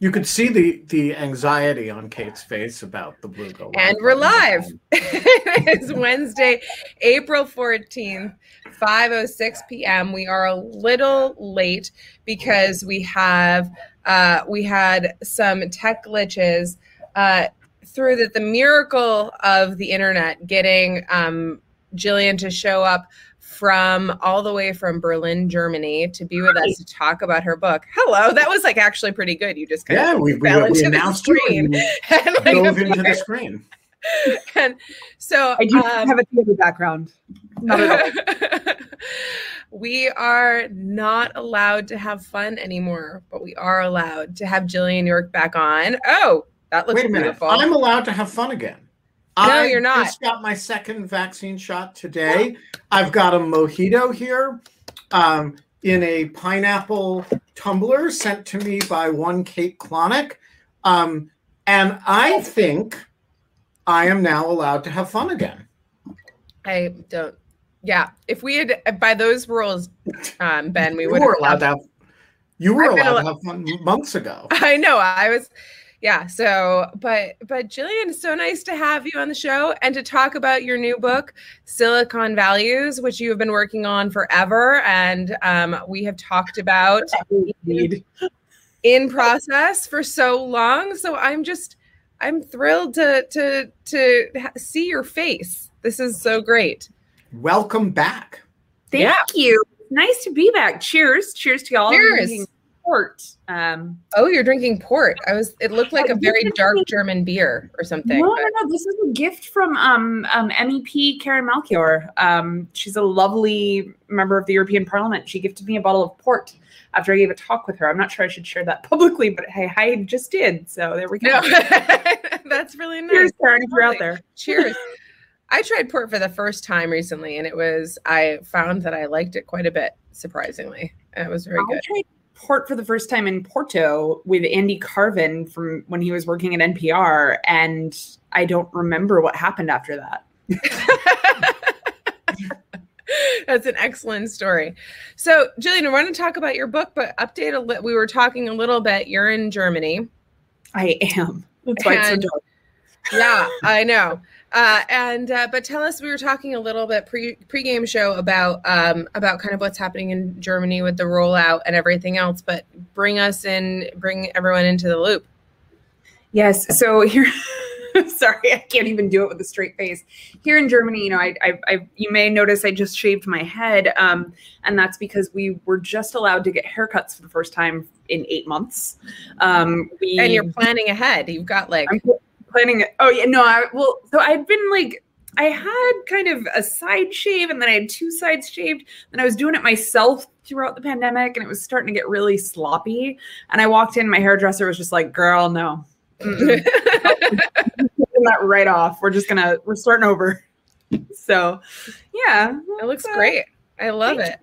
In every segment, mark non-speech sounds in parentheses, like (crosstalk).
You could see the the anxiety on Kate's face about the blue go. And we're live. (laughs) it is Wednesday, April 14th, 5:06 p.m. We are a little late because we have uh, we had some tech glitches uh, through that the miracle of the internet getting um, Jillian to show up from all the way from Berlin, Germany, to be with us to talk about her book. Hello, that was like actually pretty good. You just kind yeah, of we, we, fell we into the announced you screen. and (laughs) And, like, dove we into the screen. (laughs) and so I do um, have a theater background. Not at all. (laughs) we are not allowed to have fun anymore, but we are allowed to have Jillian York back on. Oh, that looks Wait a minute. beautiful. I'm allowed to have fun again. No, I you're not. just got my second vaccine shot today. I've got a mojito here um, in a pineapple tumbler sent to me by one Kate Klonick. Um, and I think I am now allowed to have fun again. I don't. Yeah, if we had by those rules, um, Ben, we You would were allowed to have you were allowed to have fun months ago. (laughs) I know. I was, yeah. So, but but Jillian, it's so nice to have you on the show and to talk about your new book, Silicon Values, which you have been working on forever, and um, we have talked about (laughs) Indeed. in process for so long. So I'm just, I'm thrilled to to to see your face. This is so great. Welcome back. Thank Yeah. you. Nice to be back. Cheers. Cheers to y'all. I'm Cheers. Port. Um, Oh, you're drinking port. I was. It looked like a very dark German beer or something. no, but- no. This is a gift from um, um, MEP Karen Melchior. Um, she's a lovely member of the European Parliament. She gifted me a bottle of port after I gave a talk with her. I'm not sure I should share that (laughs) publicly, but hey, I just did. So there we go. No, (laughs) that's really nice. Cheers, Karen, if you're out there. Cheers. (laughs) I tried port for the first time recently, and it was I found that I liked it quite a bit, surprisingly. It was very I good. tried port for the first time in Porto with Andy Carvin from when he was working at NPR, and I don't remember what happened after that. (laughs) That's an excellent story. So, Jillian, I want to talk about your book, but update a little. We were talking a little bit. You're in Germany. I am. That's why it's so dark. Yeah, I know. Uh, and uh, but tell us, we were talking a little bit pre pregame show about um, about kind of what's happening in Germany with the rollout and everything else. But bring us in, bring everyone into the loop. Yes. So here, (laughs) sorry, I can't even do it with a straight face. Here in Germany, you know, I, I, I you may notice I just shaved my head, um, and that's because we were just allowed to get haircuts for the first time in eight months. Um, we, And you're planning ahead. You've got like I'm planning it. Oh yeah, no, I well, so I'd been like I had kind of a side shave and then I had two sides shaved. And I was doing it myself throughout the pandemic and it was starting to get really sloppy. And I walked in, my hairdresser was just like, girl, no. That (laughs) right off. We're just gonna we're starting over. So yeah. it looks uh, great. I love it.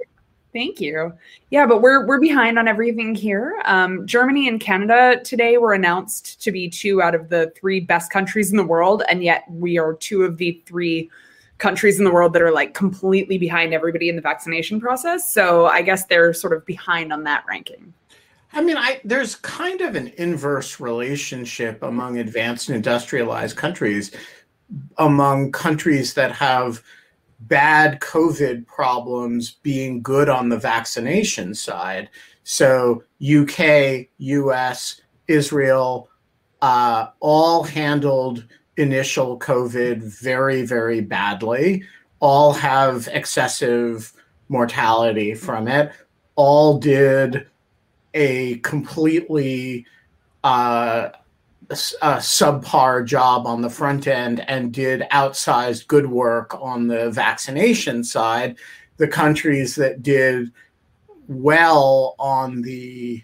Thank you. Yeah, but we're we're behind on everything here. Um, Germany and Canada today were announced to be two out of the three best countries in the world, and yet we are two of the three countries in the world that are like completely behind everybody in the vaccination process. So I guess they're sort of behind on that ranking. I mean, I there's kind of an inverse relationship among advanced industrialized countries, among countries that have bad COVID problems being good on the vaccination side. So UK, US, Israel, uh, all handled initial COVID very, very badly. All have excessive mortality from it. All did a completely uh, a subpar job on the front end and did outsized good work on the vaccination side. The countries that did well on the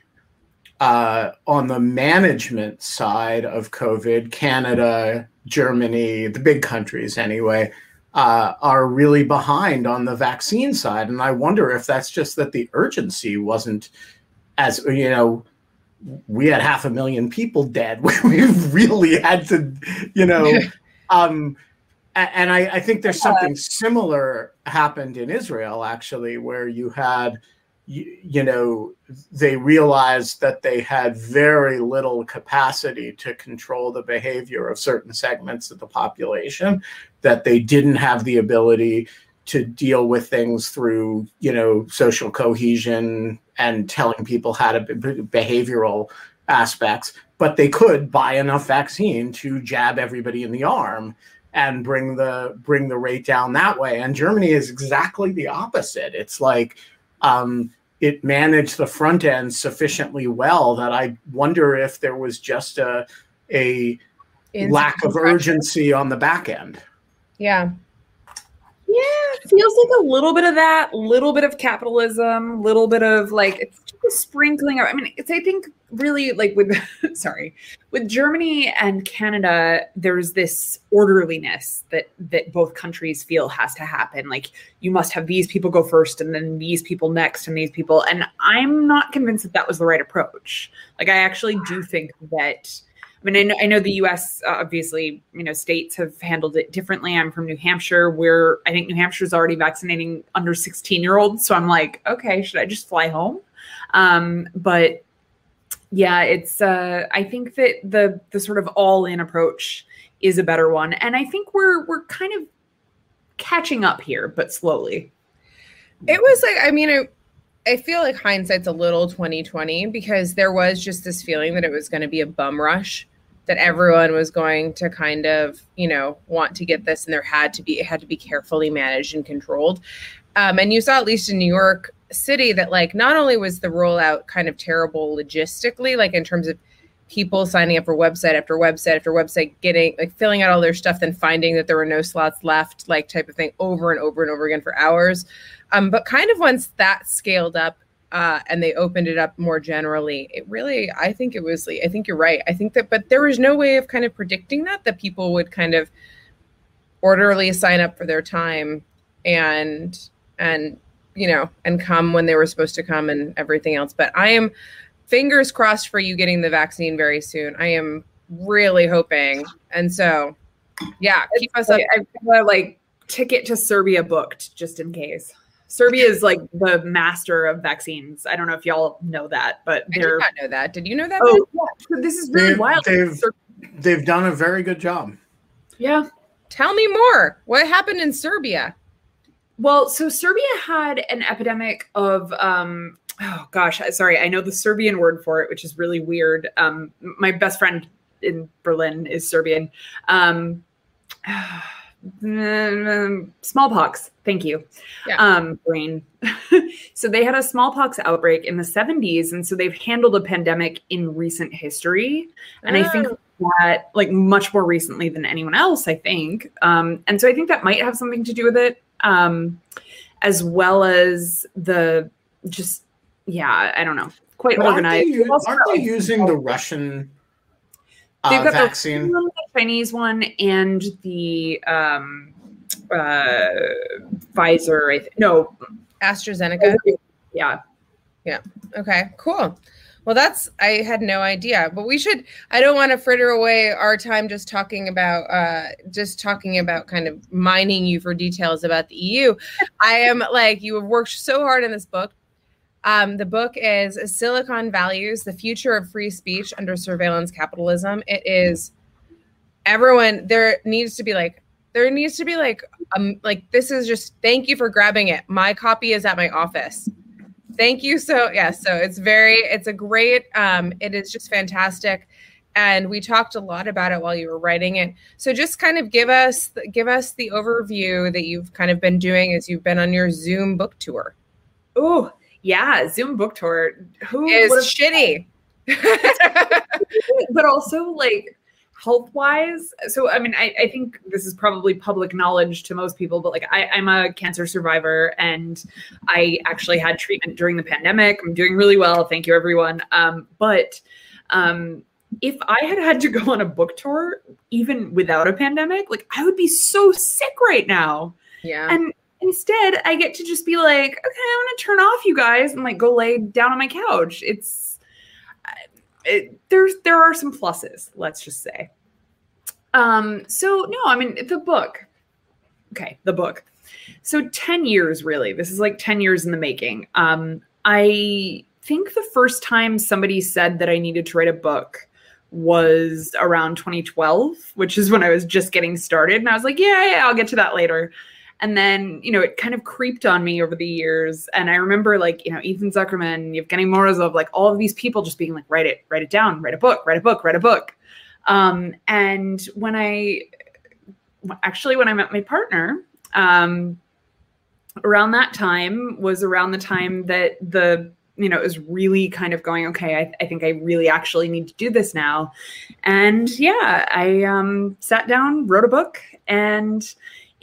uh, on the management side of COVID, Canada, Germany, the big countries anyway, uh, are really behind on the vaccine side. And I wonder if that's just that the urgency wasn't as, you know, we had half a million people dead. (laughs) we really had to, you know, (laughs) um, and I, I, think there's something similar happened in Israel actually, where you had, you, you, know, they realized that they had very little capacity to control the behavior of certain segments of the population, that they didn't have the ability to deal with things through, you know, social cohesion and telling people how to be, behavioral aspects, but they could buy enough vaccine to jab everybody in the arm and bring the bring the rate down that way. And Germany is exactly the opposite. It's like um, it managed the front end sufficiently well that I wonder if there was just a a lack of urgency on the back end. Yeah. Yeah, feels like a little bit of that, little bit of capitalism, little bit of like it's just a sprinkling of. I mean, it's I think really like with (laughs) sorry with Germany and Canada, there's this orderliness that that both countries feel has to happen. Like you must have these people go first, and then these people next, and these people. And I'm not convinced that that was the right approach. Like I actually do think that I mean, I know, I know the U.S. Uh, obviously, you know, states have handled it differently. I'm from New Hampshire, where I think New Hampshire is already vaccinating under 16 year olds. So I'm like, okay, should I just fly home? Um, but yeah, it's. Uh, I think that the the sort of all in approach is a better one, and I think we're we're kind of catching up here, but slowly. It was like, I mean, I feel like hindsight's a little 2020 because there was just this feeling that it was going to be a bum rush that everyone was going to kind of you know want to get this and there had to be it had to be carefully managed and controlled. Um, and you saw at least in new york city that like not only was the rollout kind of terrible logistically like in terms of people signing up for website after website after website getting like filling out all their stuff then finding that there were no slots left like type of thing over and over and over again for hours. Um, but kind of once that scaled up uh, and they opened it up more generally. It really, I think it was, I think you're right. I think that, but there was no way of kind of predicting that, that people would kind of orderly sign up for their time and, and, you know, and come when they were supposed to come and everything else. But I am fingers crossed for you getting the vaccine very soon. I am really hoping. And so, yeah, keep it's us like, up. I have like ticket to Serbia booked just in case. Serbia is like the master of vaccines. I don't know if y'all know that, but they're I did not know that. Did you know that? Oh, yeah. so this is really they've, wild. They've, they've done a very good job. Yeah. Tell me more. What happened in Serbia? Well, so Serbia had an epidemic of um oh gosh, sorry, I know the Serbian word for it, which is really weird. Um my best friend in Berlin is Serbian. Um (sighs) smallpox. Thank you. Yeah. Um, brain. (laughs) so they had a smallpox outbreak in the 70s. And so they've handled a pandemic in recent history. And I think oh. that, like, much more recently than anyone else, I think. Um, and so I think that might have something to do with it, um, as well as the just, yeah, I don't know, quite but organized. Aren't they, aren't they using the Russian They've uh, got vaccine. the Chinese one and the um, uh, Pfizer. I th- no, AstraZeneca. Yeah. Yeah. Okay. Cool. Well, that's I had no idea, but we should. I don't want to fritter away our time just talking about, uh, just talking about kind of mining you for details about the EU. I am like you have worked so hard in this book um, the book is Silicon Values The Future of Free Speech Under Surveillance Capitalism. It is everyone, there needs to be like, there needs to be like, um, like, this is just thank you for grabbing it. My copy is at my office. Thank you. So, yeah, so it's very, it's a great, um, it is just fantastic. And we talked a lot about it while you were writing it. So just kind of give us, give us the overview that you've kind of been doing as you've been on your Zoom book tour. Oh, yeah, Zoom book tour. Who is shitty? (laughs) but also like health wise. So I mean, I, I, think this is probably public knowledge to most people, but like I, I'm a cancer survivor and I actually had treatment during the pandemic. I'm doing really well. Thank you, everyone. Um, but um, if I had had to go on a book tour, even without a pandemic, like I would be so sick right now. Yeah. And instead, I get to just be like, okay, I'm to turn off you guys and like go lay down on my couch. It's it, there's there are some pluses, let's just say. Um, so no, I mean the book. Okay, the book. So 10 years really. This is like 10 years in the making. Um, I think the first time somebody said that I needed to write a book was around 2012, which is when I was just getting started. And I was like, yeah, yeah, I'll get to that later. And then, you know, it kind of creeped on me over the years. And I remember like, you know, Ethan Zuckerman, Yevgeny Morozov, like all of these people just being like, write it, write it down, write a book, write a book, write a book. Um, and when I actually, when I met my partner, um, around that time was around the time that the you know, it was really kind of going, okay, I, I, think I really actually need to do this now. And yeah, I um, sat down, wrote a book, and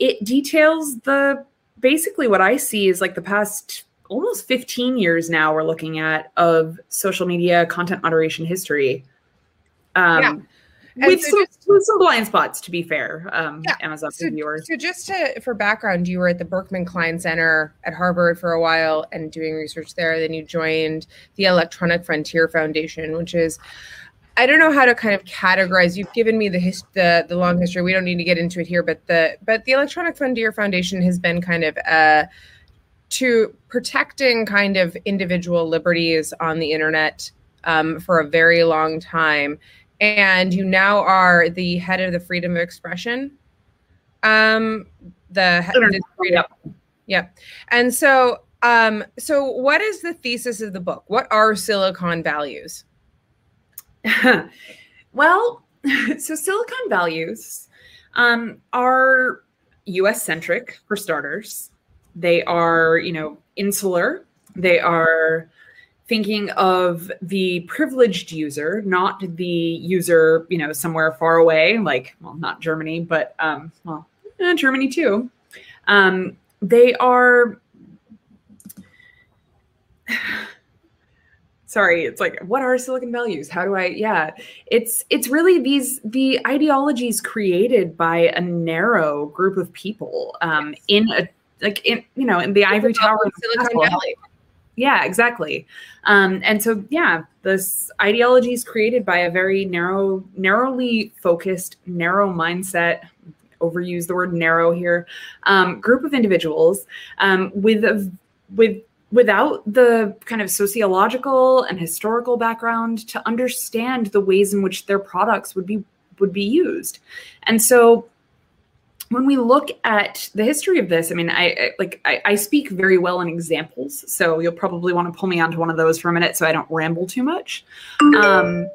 it details the basically what I see is like the past almost 15 years now we're looking at of social media content moderation history. Um, yeah with, so some, just, with some blind spots, to be fair, um, yeah. Amazon so, viewers. So, just to, for background, you were at the Berkman Klein Center at Harvard for a while and doing research there. Then you joined the Electronic Frontier Foundation, which is I don't know how to kind of categorize. You've given me the his, the the long history. We don't need to get into it here, but the but the Electronic Frontier Foundation has been kind of uh, to protecting kind of individual liberties on the internet um, for a very long time and you now are the head of the freedom of expression. Um, the, the freedom. Yeah. And so, um, so what is the thesis of the book? What are Silicon values? (laughs) well, (laughs) so Silicon values um, are US centric for starters. They are, you know, insular. They are thinking of the privileged user, not the user, you know, somewhere far away, like, well, not Germany, but, um, well, eh, Germany too. Um, they are, (sighs) (sighs) sorry, it's like, what are Silicon values? How do I, yeah, it's, it's really these, the ideologies created by a narrow group of people um, in a, like in, you know, in the ivory tower of Silicon Valley. Yeah exactly. Um, and so yeah this ideology is created by a very narrow narrowly focused narrow mindset overuse the word narrow here um, group of individuals um, with a, with without the kind of sociological and historical background to understand the ways in which their products would be would be used and so when we look at the history of this, I mean, I, I like I, I, speak very well in examples, so you'll probably want to pull me onto one of those for a minute, so I don't ramble too much. Um,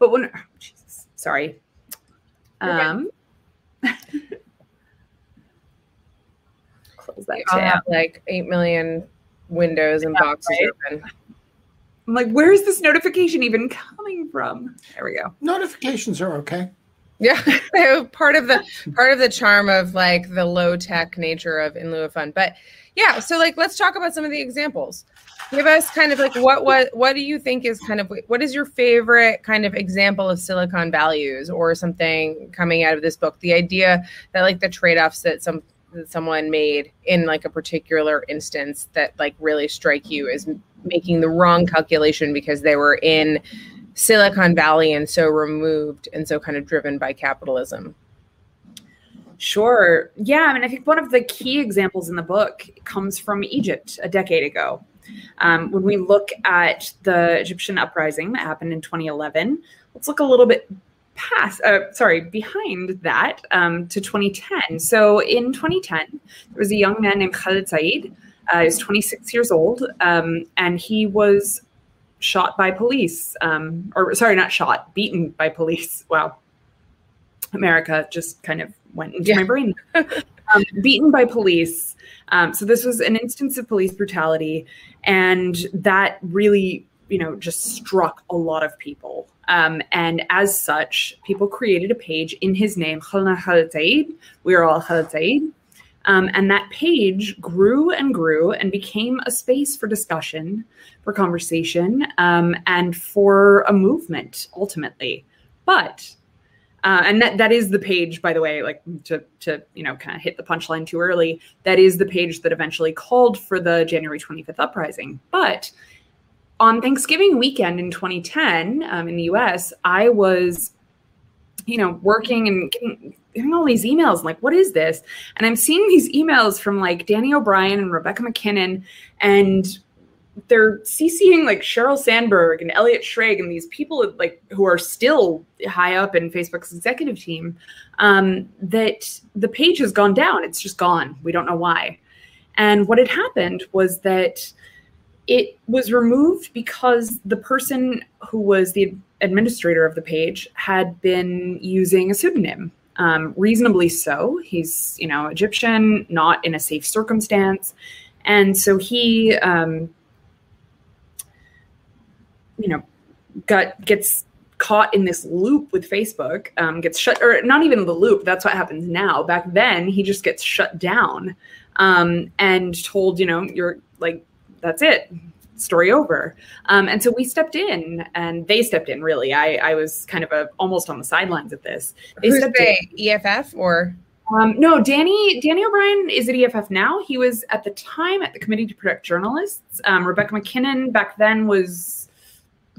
but when, oh, Jesus, sorry, um, (laughs) close that tab. Like eight million windows and yeah, boxes right? open. I'm like, where's this notification even coming from? There we go. Notifications are okay. Yeah, (laughs) part of the part of the charm of like the low tech nature of in lieu of fun. But yeah, so like let's talk about some of the examples. Give us kind of like what what what do you think is kind of what is your favorite kind of example of silicon values or something coming out of this book? The idea that like the trade-offs that some that someone made in like a particular instance that like really strike you as making the wrong calculation because they were in Silicon Valley and so removed and so kind of driven by capitalism? Sure. Yeah. I mean, I think one of the key examples in the book comes from Egypt a decade ago. Um, when we look at the Egyptian uprising that happened in 2011, let's look a little bit past, uh, sorry, behind that um, to 2010. So in 2010, there was a young man named Khalid Said. Uh, he was 26 years old, um, and he was shot by police, um, or sorry, not shot, beaten by police. (laughs) Wow. America just kind of went into yeah. my brain. (laughs) um, beaten by police. Um, so this was an instance of police brutality, and that really, you know, just struck a lot of people. Um, and as such, people created a page in his name, We are all. Um, and that page grew and grew and became a space for discussion, for conversation, um, and for a movement ultimately but uh, and that that is the page, by the way, like to to you know kind of hit the punchline too early. That is the page that eventually called for the January 25th uprising. But on Thanksgiving weekend in 2010 um, in the U.S., I was you know working and getting, getting all these emails. Like, what is this? And I'm seeing these emails from like Danny O'Brien and Rebecca MacKinnon, and they're CCing like Sheryl Sandberg and Elliot Schrage and these people like who are still high up in Facebook's executive team. Um, that the page has gone down. It's just gone. We don't know why. And what had happened was that it was removed because the person who was the administrator of the page had been using a pseudonym. Um, reasonably so. He's, you know, Egyptian, not in a safe circumstance. And so he um, you know, got gets caught in this loop with Facebook, um, gets shut, or not even the loop. That's what happens now. Back then, he just gets shut down um, and told, you know, you're like, that's it, story over. Um, and so we stepped in, and they stepped in. Really, I, I was kind of a, almost on the sidelines of this. They Who's stepped they? In. EFF or? Um, no, Danny Danny O'Brien is at EFF now. He was at the time at the Committee to Protect Journalists. Um, Rebecca MacKinnon back then was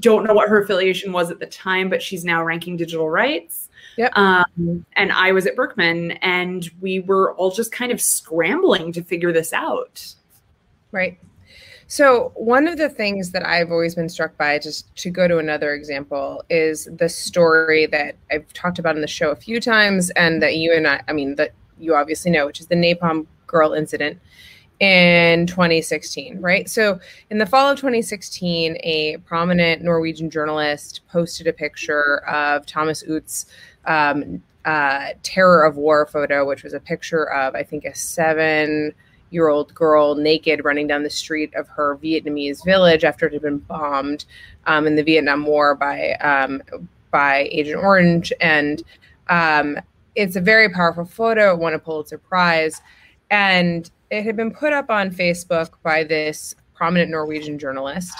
don't know what her affiliation was at the time, but she's now ranking digital rights. Yep. Um, and I was at Berkman, and we were all just kind of scrambling to figure this out. Right. So, one of the things that I've always been struck by, just to go to another example, is the story that I've talked about in the show a few times, and that you and I, I mean, that you obviously know, which is the Napalm Girl incident in 2016, right? So, in the fall of 2016, a prominent Norwegian journalist posted a picture of Thomas Utz's um, uh, terror of war photo, which was a picture of, I think, a seven year old girl naked running down the street of her Vietnamese village after it had been bombed um, in the Vietnam War by um, by Agent Orange, and um, it's a very powerful photo. It won a Pulitzer Prize, and it had been put up on Facebook by this prominent Norwegian journalist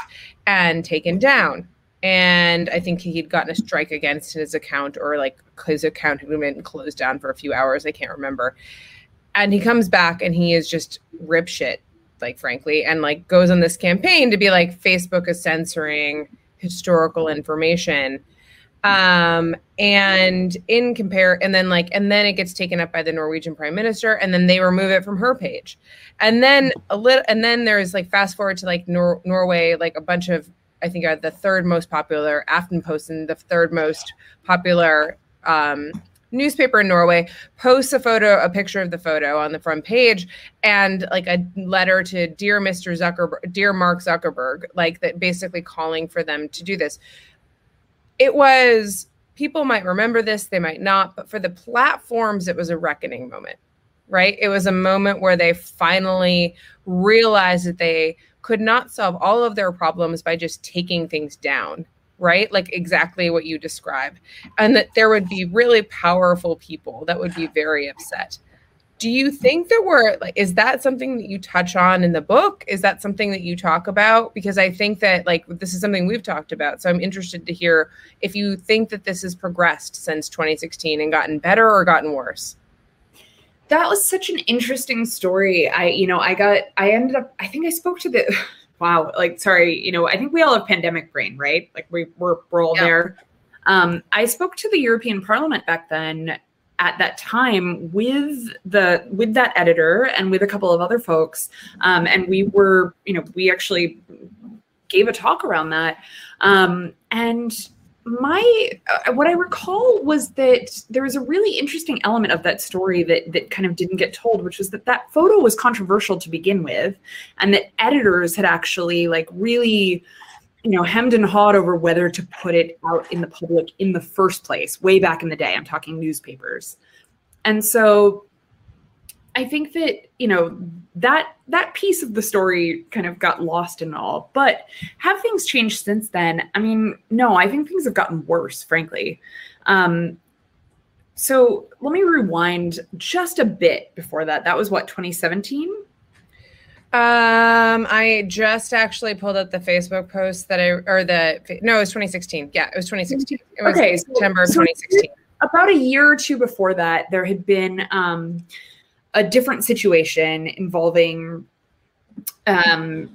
and taken down. And I think he'd gotten a strike against his account, or like his account had been closed down for a few hours. I can't remember. And he comes back and he is just rip shit, like frankly, and like goes on this campaign to be like Facebook is censoring historical information. Um and in compare and then like and then it gets taken up by the norwegian prime minister and then they remove it from her page. And then a little and then there's like fast forward to like Nor- norway like a bunch of i think are the third most popular aftenposten the third most popular um newspaper in norway posts a photo a picture of the photo on the front page and like a letter to dear mr zuckerberg dear mark zuckerberg like that basically calling for them to do this it was people might remember this, they might not, but for the platforms, it was a reckoning moment, right? It was a moment where they finally realized that they could not solve all of their problems by just taking things down, right? Like exactly what you describe. And that there would be really powerful people that would be very upset. Do you think that we're like is that something that you touch on in the book? Is that something that you talk about? Because i think that like this is something we've talked about. So i'm interested to hear if you think that this has progressed since 2016 and gotten better or gotten worse. That was such an interesting story. I you know i got i ended up i think i spoke to the wow like sorry you know i think we all have pandemic brain right? Like we, we're, we're all yeah. there. Um, I spoke to the European Parliament back then at that time with the with that editor and with a couple of other folks. Um, and we were you know we actually gave a talk around that. Um, and my uh, what i recall was that there was a really interesting element of that story that that kind of didn't get told which was that that photo was controversial to begin with and that editors had actually like really you know, hemmed and hawed over whether to put it out in the public in the first place, way back in the day. I'm talking newspapers. And so I think that, you know, that that piece of the story kind of got lost in all. But have things changed since then? I mean, no, I think things have gotten worse, frankly. Um, so let me rewind just a bit before that. That was what, 2017? Um, I just actually pulled up the Facebook post that I or the no, it was 2016. Yeah, it was 2016. It was Okay, September so- 2016. about a year or two before that, there had been um, a different situation involving um,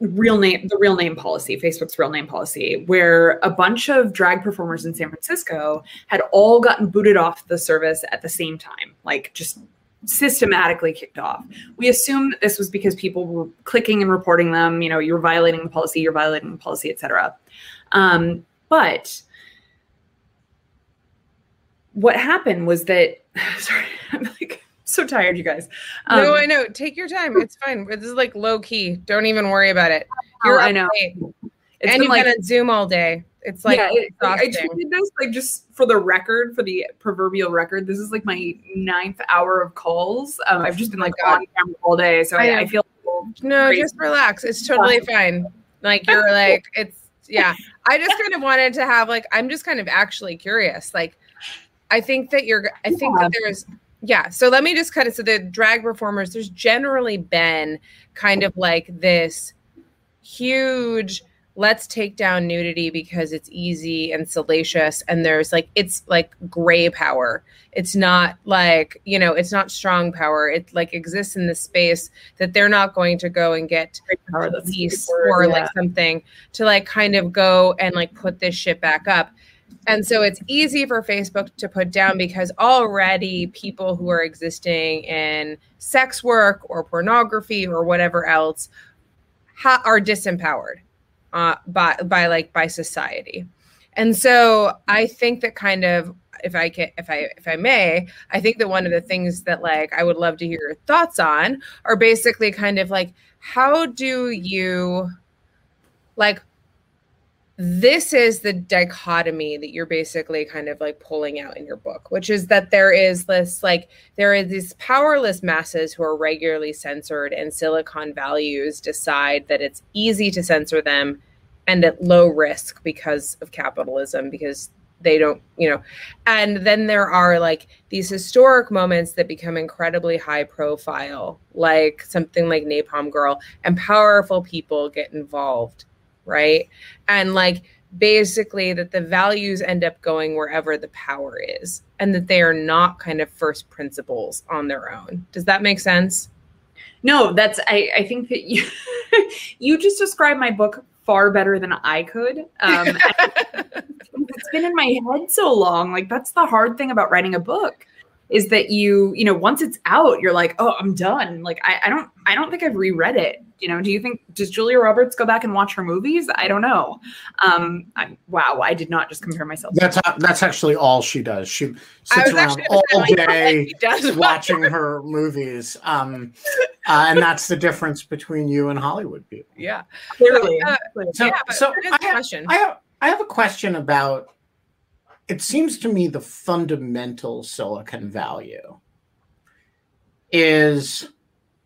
real name, the real name policy, Facebook's real name policy, where a bunch of drag performers in San Francisco had all gotten booted off the service at the same time, like just systematically kicked off. We assumed that this was because people were clicking and reporting them. You know, you're violating the policy, you're violating the policy, etc. Um, but what happened was that (laughs) sorry i'm like so tired you guys um, no, I know. Take your time. It's fine. This is like low key. Don't even worry about it. You're I know. late. it's and you've like been on Zoom all day. It's like yeah, it- I tweeted this like just for the record, for the proverbial record. This is like my ninth hour of calls. Um, I've just been like Oh on camera all day, so I I. I feel No, crazy. just relax. It's totally fine. Like you're (laughs) like it's yeah. I just kind of wanted to have like I'm just kind of actually curious. Like I think that you're I think that there's yeah. So let me just kind of so the drag performers there's generally been kind of like this huge let's take down nudity because it's easy and salacious and there's like it's like gray power it's not like you know it's not strong power it like exists in the space that they're not going to go and get power. Police or yeah. like something to like kind of go and like put this shit back up and so it's easy for facebook to put down because already people who are existing in sex work or pornography or whatever else ha- are disempowered uh, by by like by society. And so i think that kind of if i can if i if i may i think that one of the things that like i would love to hear your thoughts on are basically kind of like how do you like this is the dichotomy that you're basically kind of like pulling out in your book which is that there is this like there are these powerless masses who are regularly censored and silicon values decide that it's easy to censor them and at low risk because of capitalism because they don't you know. And then there are like these historic moments that become incredibly high profile like something like napalm girl and powerful people get involved right and like basically that the values end up going wherever the power is and that they are not kind of first principles on their own does that make sense No, that's I, I think that you (laughs) you just described my book far better than I could. Um, (laughs) it's been in my head so long. Like that's the hard thing about writing a book is that you, you know, once it's out, you're like, oh, I'm done. Like I, I don't I don't think I've reread it. You know, do you think does Julia Roberts go back and watch her movies? I don't know. Um, I, wow, I did not just compare myself. to That's that's actually all she does. She sits around all like, day he does (laughs) watching her movies, um, uh, and that's the difference between you and Hollywood people. yeah clearly. Uh, So, yeah so that is I a have, question I have I have a question about. It seems to me the fundamental Silicon value is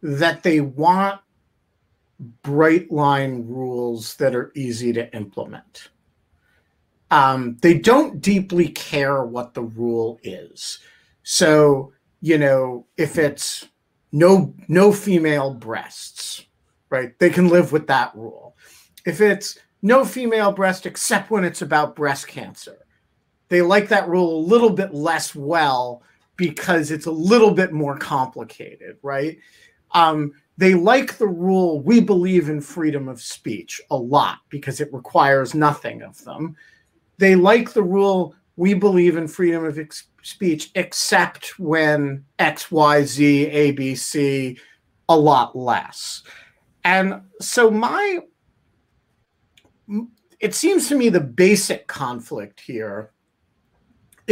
that they want bright line rules that are easy to implement. Um, they don't deeply care what the rule is. So, you know, if it's no no female breasts, right? They can live with that rule. If it's no female breast except when it's about breast cancer, they like that rule a little bit less well because it's a little bit more complicated, right? Um, they like the rule we believe in freedom of speech a lot because it requires nothing of them. They like the rule we believe in freedom of ex- speech except when X, Y, Z, A, B, C, a lot less. And so my it seems to me the basic conflict here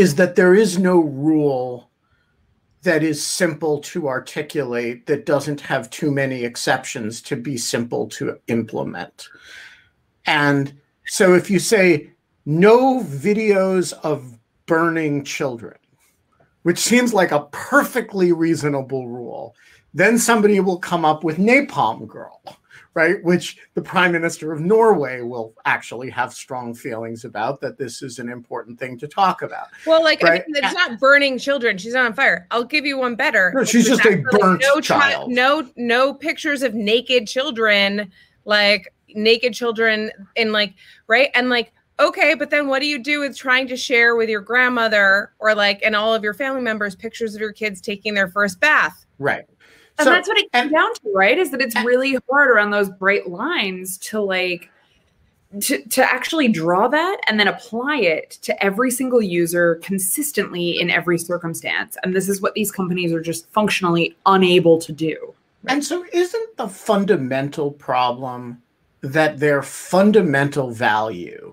is that there is no rule that is simple to articulate that doesn't have too many exceptions to be simple to implement. And so if you say no videos of burning children, which seems like a perfectly reasonable rule, then somebody will come up with Napalm Girl, right? Which the prime minister of Norway will actually have strong feelings about that this is an important thing to talk about. Well, like Right. I mean, it's not burning children. She's not on fire. I'll give you one better. No, she's just a burnt no chi- child. no, no pictures of naked children, like naked children in like right and like okay, but then what do you do with trying to share with your grandmother or like and all of your family members pictures of your kids taking their first bath? Right. And So- that's what it comes and- down to, right? Is that it's really hard around those bright lines to like to, to actually draw that and then apply it to every single user consistently in every circumstance. And this is what these companies are just functionally unable to do. And so, isn't the fundamental problem that their fundamental value,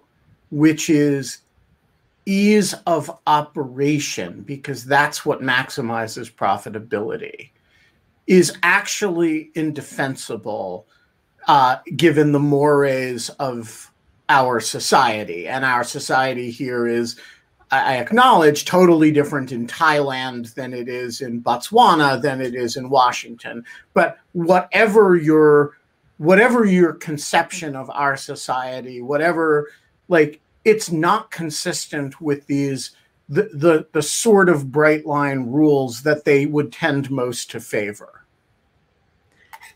which is ease of operation, because that's what maximizes profitability, is actually indefensible uh, given the mores of our society? And our society here is I acknowledge totally different in Thailand than it is in Botswana than it is in Washington. But whatever your whatever your conception of our society, whatever like it's not consistent with these the the, the sort of bright line rules that they would tend most to favor.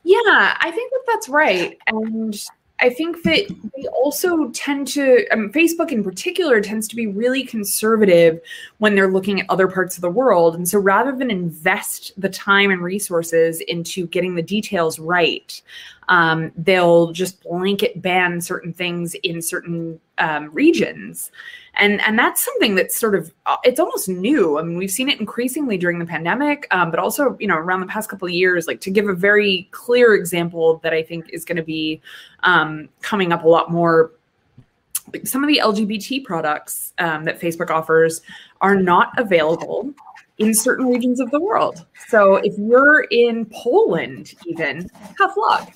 Yeah, I think that that's right. And I think that they also tend to, mean, Facebook in particular tends to be really conservative when they're looking at other parts of the world. And so rather than invest the time and resources into getting the details right, um, they'll just blanket ban certain things in certain um, regions. And, and that's something that's sort of uh, it's almost new. I mean, we've seen it increasingly during the pandemic, um, but also you know around the past couple of years. Like to give a very clear example that I think is going to be um, coming up a lot more. Some of the LGBT products um, that Facebook offers are not available in certain regions of the world. So if you're in Poland, even tough luck.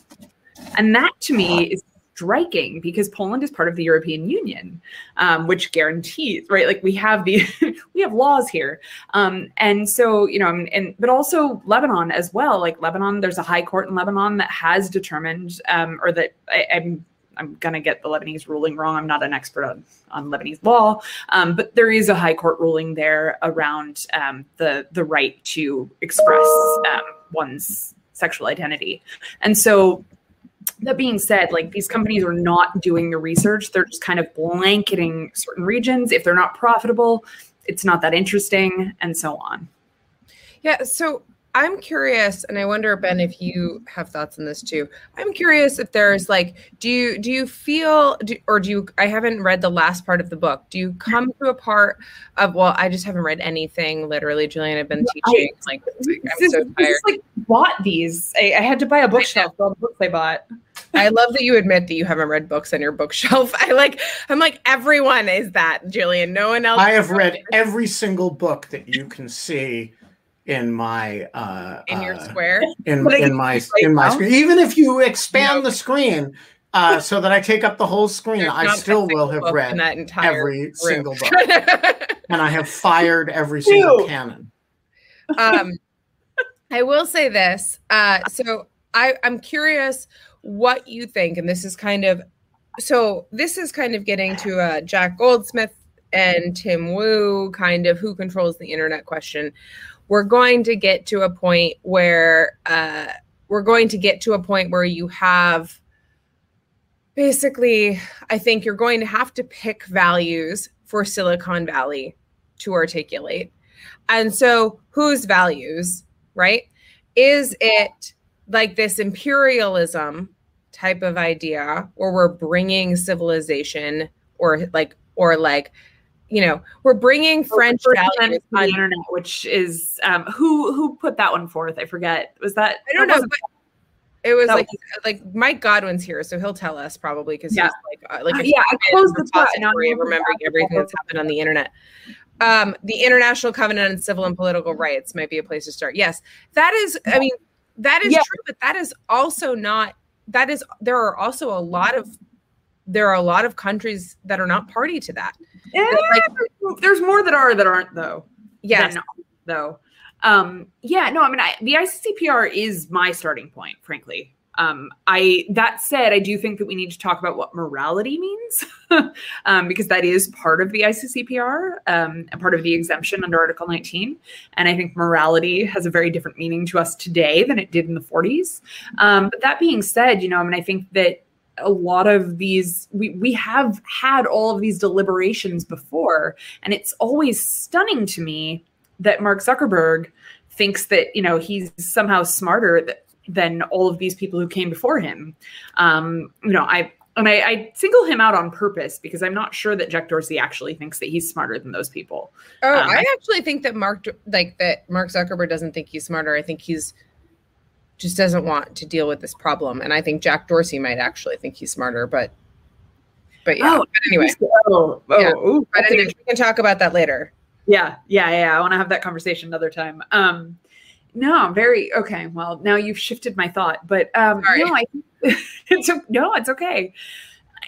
And that to me is striking because Poland is part of the European Union, um, which guarantees, right? Like we have the (laughs) we have laws here, um, and so you know, and, but also Lebanon as well. Like Lebanon, there's a high court in Lebanon that has determined, um, or that I, I'm I'm gonna get the Lebanese ruling wrong. I'm not an expert on on Lebanese law, um, but there is a high court ruling there around um, the the right to express um, one's sexual identity, and so that being said, like these companies are not doing the research. They're just kind of blanketing certain regions. If they're not profitable, it's not that interesting, and so on. Yeah, so I'm curious, and I wonder, Ben, if you have thoughts on this too. I'm curious if there's like, do you do you feel, do, or do you? I haven't read the last part of the book. Do you come to a part of? Well, I just haven't read anything. Literally, Jillian, I've been I- teaching. like, (laughs) I'm is- so this tired. is like bought these. I, I had to buy a bookshelf for all the books I bought. I love that you admit that you haven't read books on your bookshelf. (laughs) I like. I'm like everyone is that, Jillian. No one else. I have read every single book that you can see in my uh, in your uh, square. in, in my right in my now. screen. Even if you expand No. the screen uh, so that I take up the whole screen, There's I still will have read that entire every room. single book, (laughs) and I have fired every single canon. um, I will say this. Uh, so I, I'm curious what you think, and this is kind of so this is kind of getting to uh, Jack Goldsmith and Tim Wu kind of who controls the internet question. We're going to get to a point where uh, we're going to get to a point where you have basically, I think you're going to have to pick values for Silicon Valley to articulate. And so, whose values, right? Is it like this imperialism type of idea where we're bringing civilization or like, or like, you know, we're bringing French values to the internet, which is um, who who put that one forth? I forget. Was that I don't know, but it was that like, like Mike Godwin's here, so he'll tell us probably because Yeah. he's like, uh, like Uh, yeah, I closed the repository I'm of remembering everything that's happened on the internet. Um, the International Covenant on Civil and Political Rights might be a place to start. Yes, that is. I mean, that is Yeah. true, but that is also not. That is. There are also a lot of. There are a lot of countries that are not party to that. Eh, Like, there's more that are that aren't though. yes, than though. Um, yeah, no, I mean, I, the ICCPR is my starting point, frankly. Um, I that said, I do think that we need to talk about what morality means, (laughs) um, because that is part of the ICCPR um, and part of the exemption under Article 19. And I think morality has a very different meaning to us today than it did in the 40s. Um, but that being said, you know, I mean, I think that a lot of these we we have had all of these deliberations before and it's always stunning to me that Mark Zuckerberg thinks that you know he's somehow smarter th- than all of these people who came before him um you know i and I, I, single him out on purpose because I'm not sure that Jack Dorsey actually thinks that he's smarter than those people. Oh, um, I actually think that Mark, like that, Mark Zuckerberg doesn't think he's smarter. I think he's just doesn't want to deal with this problem. And I think Jack Dorsey might actually think he's smarter, but but yeah. Oh, but anyway. Oh, oh, yeah. Ooh, but we can talk about that later. Yeah, yeah, yeah. I want to have that conversation another time. Um no, very okay. Well, now you've shifted my thought, but um Sorry. no, I (laughs) it's no, it's okay.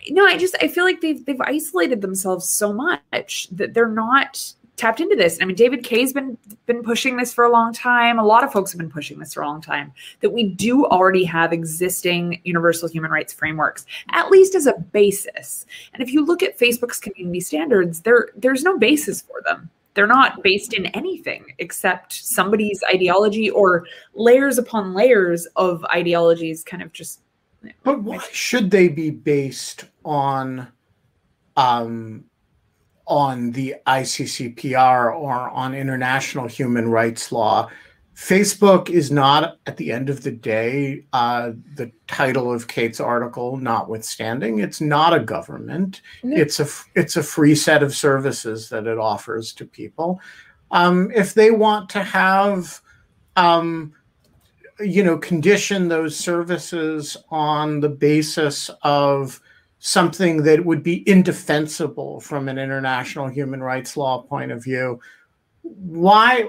No, I just I feel like they've they've isolated themselves so much that they're not tapped into this. I mean, David Kaye's been been pushing this for a long time. A lot of folks have been pushing this for a long time. That we do already have existing universal human rights frameworks, at least as a basis. And if you look at Facebook's community standards, there there's no basis for them. They're not based in anything except somebody's ideology or layers upon layers of ideologies, kind of just. But why should they be based on? Um, on the ICCPR or on international human rights law. Facebook is not, at the end of the day, uh, the title of Kate's article notwithstanding. It's not a government. No. It's a it's a free set of services that it offers to people. Um, if they want to have, um, you know, condition those services on the basis of something that would be indefensible from an international human rights law point of view why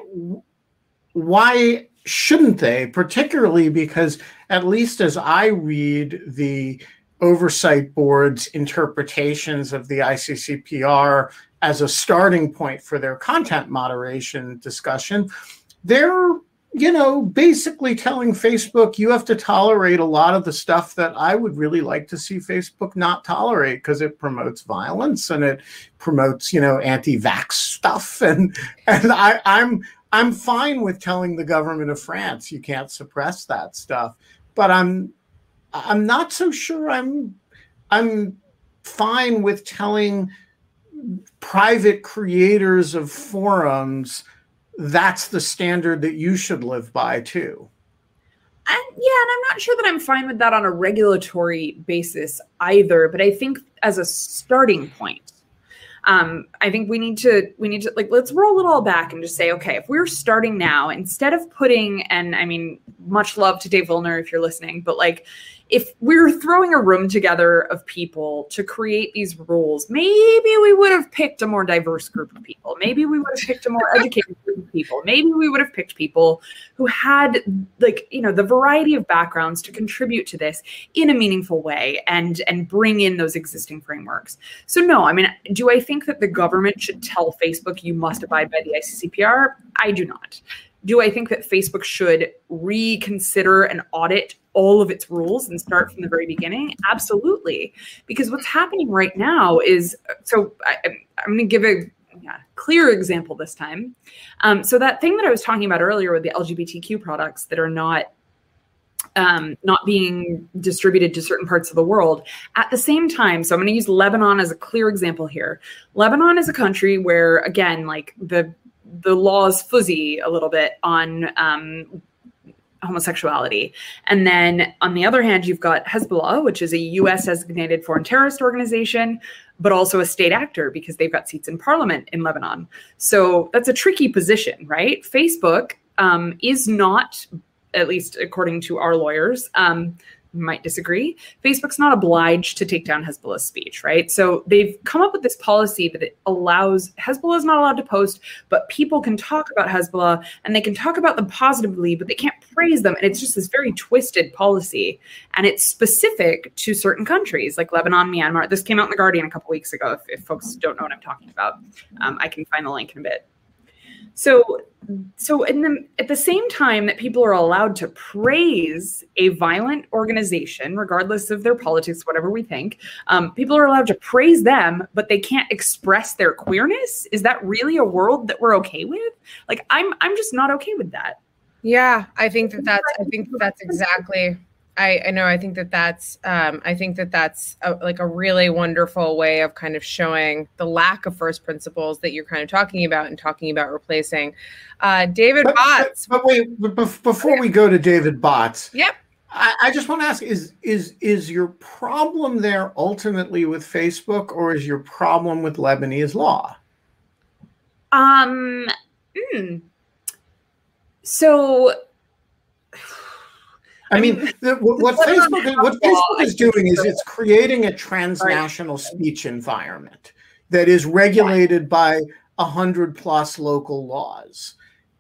why shouldn't they? Particularly because at least as i read the oversight board's interpretations of the ICCPR as a starting point for their content moderation discussion they're you know, basically telling Facebook you have to tolerate a lot of the stuff that I would really like to see Facebook not tolerate because it promotes violence and it promotes, you know, anti-vax stuff. (laughs) And and I, I'm I'm fine with telling the government of France you can't suppress that stuff. But I'm I'm not so sure I'm I'm fine with telling private creators of forums that's the standard that you should live by too. And yeah, and I'm not sure that I'm fine with that on a regulatory basis either. But I think as a starting point, um, I think we need to we need to like let's roll it all back and just say, okay, if we're starting now, instead of putting and I mean, much love to Dave Willner if you're listening, but like if we were throwing a room together of people to create these rules, maybe we would have picked a more diverse group of people. Maybe we would have picked a more (laughs) educated group of people. Maybe we would have picked people who had like, you know, the variety of backgrounds to contribute to this in a meaningful way and and bring in those existing frameworks. So no, I mean, do I think that the government should tell Facebook you must abide by the ICCPR? I do not. Do I think that Facebook should reconsider and audit all of its rules and start from the very beginning? Absolutely. Because what's happening right now is so I, am going to give a yeah, clear example this time. Um, so that thing that I was talking about earlier with the LGBTQ products that are not um, not being distributed to certain parts of the world. At the same time, so I'm going to use Lebanon as a clear example here. Lebanon is a country where, again, like the the law is fuzzy a little bit on um, homosexuality. And then on the other hand, you've got Hezbollah, which is a US designated foreign terrorist organization, but also a state actor because they've got seats in parliament in Lebanon. So that's a tricky position, right? Facebook um, is not, at least according to our lawyers, um, might disagree. Facebook's not obliged to take down Hezbollah's speech, right? So they've come up with this policy that it allows Hezbollah is not allowed to post, but people can talk about Hezbollah and they can talk about them positively, but they can't praise them. And it's just this very twisted policy. And it's specific to certain countries like Lebanon, Myanmar. This came out in The Guardian a couple weeks ago. If, if folks don't know what I'm talking about, um, I can find the link in a bit. So, so in the, at the same time that people are allowed to praise a violent organization, regardless of their politics, whatever we think, um, people are allowed to praise them, but they can't express their queerness. Is that really a world that we're okay with? Like, I'm I'm just not okay with that. Yeah, I think that that's I think that's exactly I, I know. I think that that's. Um, I think that that's a, like a really wonderful way of kind of showing the lack of first principles that you're kind of talking about and talking about replacing. Uh, David but, Botts. But, but wait, but before we go to David Botts, yep. I, I just want to ask: is is is your problem there ultimately with Facebook, or is your problem with Lebanese law? Um. Mm. So I mean, the, what, Facebook is, what Facebook is doing is it's creating a transnational speech environment that is regulated by a hundred plus local laws.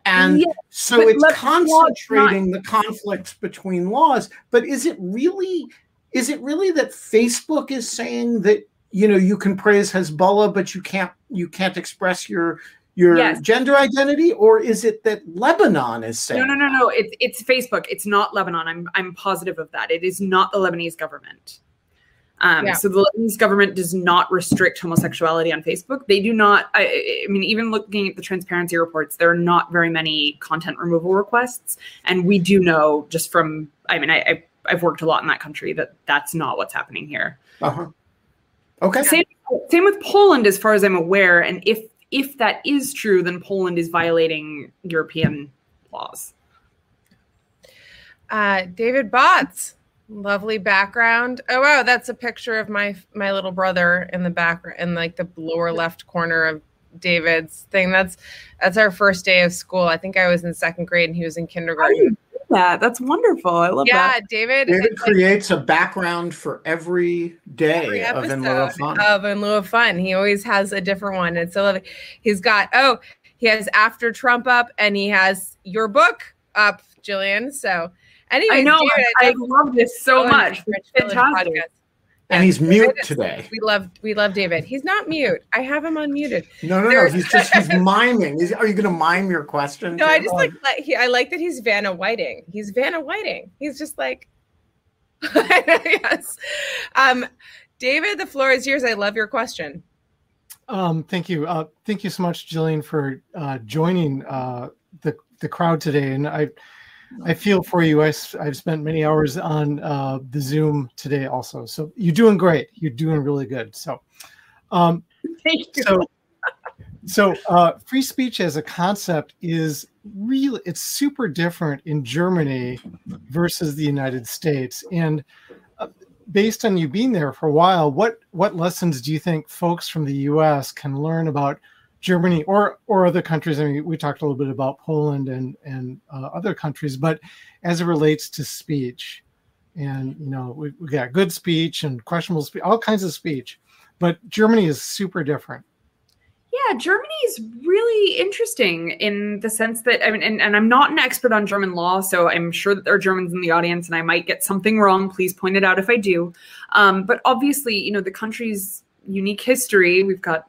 And yes, so it's concentrating the conflicts between laws. But is it really is it really that Facebook is saying that you know you can praise Hezbollah, but you can't you can't express your your yes. gender identity, or is it that Lebanon is saying? No, no, no, no. It's it's Facebook. It's not Lebanon. I'm I'm positive of that. It is not the Lebanese government. Um, yeah. So the Lebanese government does not restrict homosexuality on Facebook. They do not. I, I, mean, even looking at the transparency reports, there are not very many content removal requests, and we do know just from. I mean, I, I have worked a lot in that country that that's not what's happening here. Uh huh. Okay. Same, same with Poland, as far as I'm aware, and if if that is true, then Poland is violating European laws. Uh, David Botts, lovely background. Oh wow, that's a picture of my my little brother in the background, in like the lower left corner of David's thing. That's that's our first day of school. I think I was in second grade and he was in kindergarten that. That's wonderful. I love yeah, that. Yeah, David. David creates like, a background for every day every of In Lieu of Fun. Of In Lieu of Fun. He always has a different one. It's so lovely. He's got, oh, he has After Trump up and he has your book up, Jillian. So, anyway, I know. David, I, I love this so much. Fantastic. Podcast and he's mute today. We love we love David. He's not mute. I have him unmuted. No, no, no. He's just he's (laughs) miming. Is, are you going to mime your question? No, I just like he, I like that he's Vanna Whiting. He's Vanna Whiting. He's just like (laughs) yes. Um, David, the floor is yours. I love your question. Um, thank you. Uh, thank you so much, Jillian, for uh, joining uh, the the crowd today. And I I feel for you. I, have spent many hours on uh, the Zoom today also. So you're doing great. You're doing really good. So, um, thank you. So, so uh, free speech as a concept is really it's super different in Germany versus the United States. And uh, based on you being there for a while, what what lessons do you think folks from the U.S. can learn about Germany or or other countries. I mean, we talked a little bit about Poland and and uh, other countries, but as it relates to speech, and you know, we, we got good speech and questionable speech, all kinds of speech, but Germany is super different. Yeah, Germany is really interesting in the sense that I mean, and, and I'm not an expert on German law, so I'm sure that there are Germans in the audience, and I might get something wrong. Please point it out if I do. Um, but obviously, you know, the country's unique history. We've got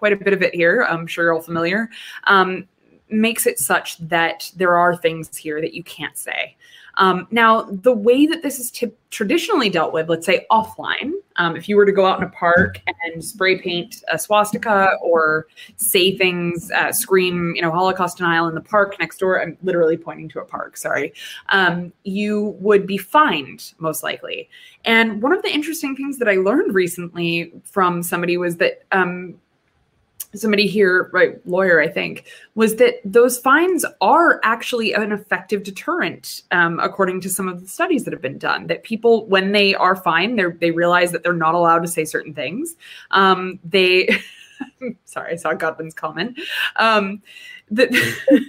quite a bit of it here. I'm sure you're all familiar. Um, makes it such that there are things here that you can't say. Um, now, the way that this is t- traditionally dealt with, let's say offline, um, if you were to go out in a park and spray paint a swastika or say things, uh, scream, you know, Holocaust denial in the park next door, I'm literally pointing to a park, sorry, um, you would be fined most likely. And one of the interesting things that I learned recently from somebody was that um, somebody here, right, lawyer, I think, was that those fines are actually an effective deterrent, um, according to some of the studies that have been done. That people, when they are fined, they they realize that they're not allowed to say certain things. Um, they, (laughs) sorry, I saw Godwin's comment. Um, that. (laughs)